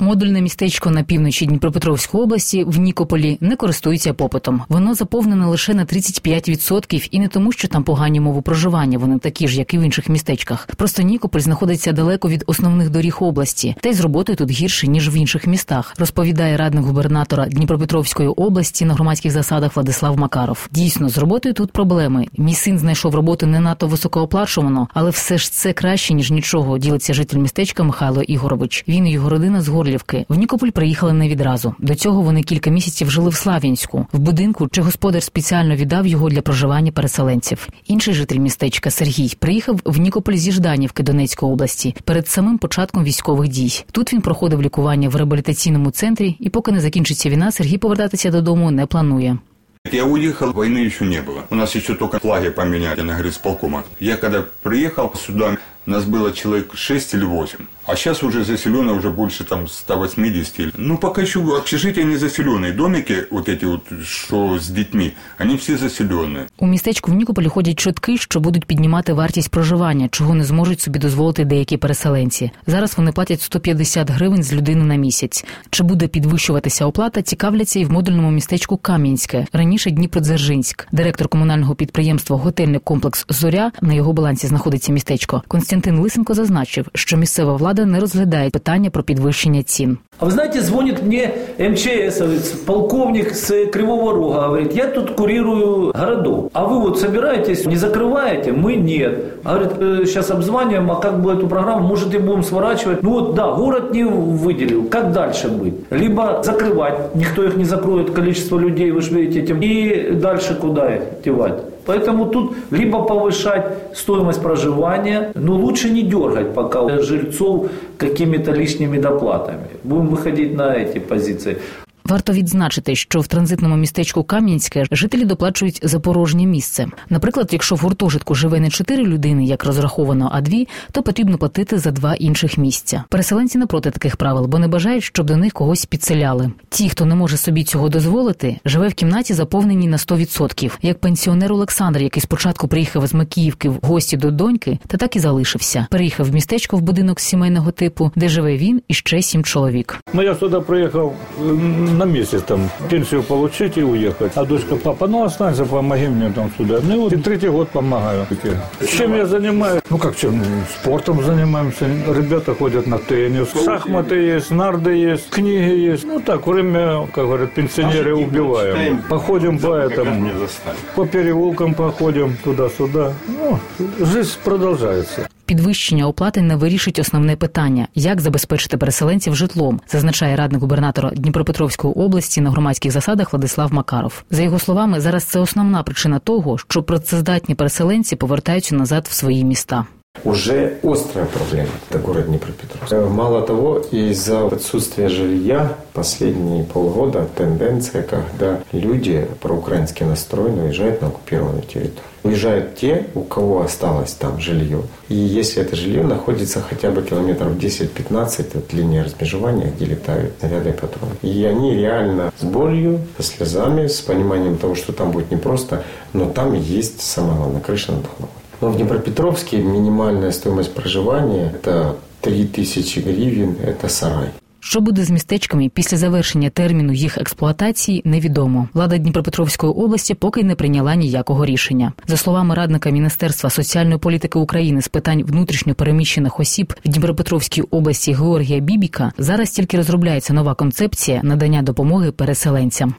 Модульне містечко на півночі Дніпропетровської області в Нікополі не користується попитом. Воно заповнене лише на 35% і не тому, що там погані умови проживання. Вони такі ж, як і в інших містечках. Просто Нікополь знаходиться далеко від основних доріг області, та й з роботою тут гірше ніж в інших містах. Розповідає радник губернатора Дніпропетровської області на громадських засадах Владислав Макаров. Дійсно, з роботою тут проблеми. Мій син знайшов роботу не надто високооплачувано, але все ж це краще ніж нічого. Ділиться житель містечка Михайло Ігорович. Він і його родина з Горлівки. В Нікополь приїхали не відразу. До цього вони кілька місяців жили в Слав'янську, в будинку, чи господар спеціально віддав його для проживання переселенців. Інший житель містечка Сергій приїхав в Нікополь зі Жданівки Донецької області перед самим початком військових дій. Тут він проходив лікування в реабілітаційному центрі, і поки не закінчиться війна, Сергій повертатися додому не планує. Я уехал, войны еще не было. У нас еще только флаги поменяли на горисполкомах. Я когда приехал сюда, нас было человек 6 или 8. А сейчас уже заселено уже больше там 180. Ну, пока еще общежития не заселенные. Домики вот эти вот, что с детьми, они все заселенные. У містечку в Нікополі ходять чутки, що будуть піднімати вартість проживання, чого не зможуть собі дозволити деякі переселенці. Зараз вони платять 150 гривень з людини на місяць. Чи буде підвищуватися оплата? Цікавляться і в модульному містечку Кам'янське, раніше Дніпродзержинськ. Директор комунального підприємства Готельний комплекс Зоря на його балансі знаходиться містечко. Константин Лисенко зазначив, що місцева влада не розглядає питання про підвищення цін. А вы знаете, звонит мне МЧСовец, полковник с Кривого Рога, говорит, я тут курирую городов. А вы вот собираетесь, не закрываете? Мы нет. Говорит, сейчас обзваниваем, а как бы эту программу, может и будем сворачивать. Ну вот, да, город не выделил. Как дальше быть? Либо закрывать, никто их не закроет, количество людей, вы же видите, этим. И дальше куда их девать? Поэтому тут либо повышать стоимость проживания, но лучше не дергать пока жильцов какими-то лишними доплатами. Будем выходить на эти позиции. Варто відзначити, що в транзитному містечку Кам'янське жителі доплачують за порожнє місце. Наприклад, якщо в гуртожитку живе не чотири людини, як розраховано, а дві, то потрібно платити за два інших місця. Переселенці не проти таких правил, бо не бажають, щоб до них когось підселяли. Ті, хто не може собі цього дозволити, живе в кімнаті, заповненій на 100%. як пенсіонер Олександр, який спочатку приїхав з Макіївки в гості до доньки, та так і залишився. Переїхав в містечко в будинок сімейного типу, де живе він і ще сім чоловік. Ну я сюди приїхав на месяц там пенсию получить и уехать. А дочка, папа, ну останься, помоги мне там сюда. Ну и вот и третий год помогаю. Чем я занимаюсь? Ну как чем? Спортом занимаемся. Ребята ходят на теннис. Шахматы есть, нарды есть, книги есть. Ну так, время, как говорят, пенсионеры убиваем. Походим по этому, по переулкам походим туда-сюда. Ну, жизнь продолжается. Підвищення оплати не вирішить основне питання, як забезпечити переселенців житлом, зазначає радник губернатора Дніпропетровської області на громадських засадах Владислав Макаров. За його словами, зараз це основна причина того, що працездатні переселенці повертаються назад в свої міста. Уже острая проблема, это город Днепропетровск. Мало того, из-за отсутствия жилья последние полгода тенденция, когда люди проукраински настроены уезжают на оккупированную территорию. Уезжают те, у кого осталось там жилье. И если это жилье находится хотя бы километров 10-15 от линии размежевания, где летают снаряды и патроны. И они реально с болью, со слезами, с пониманием того, что там будет непросто, но там есть, самое главное, крыша над головой. Но в Днепропетровске минимальная стоимость проживания – это 3000 гривен, это сарай. Що буде з містечками після завершення терміну їх експлуатації, невідомо. Влада Дніпропетровської області поки не прийняла ніякого рішення. За словами радника Міністерства соціальної політики України з питань внутрішньо переміщених осіб в Дніпропетровській області Георгія Бібіка, зараз тільки розробляється нова концепція надання допомоги переселенцям.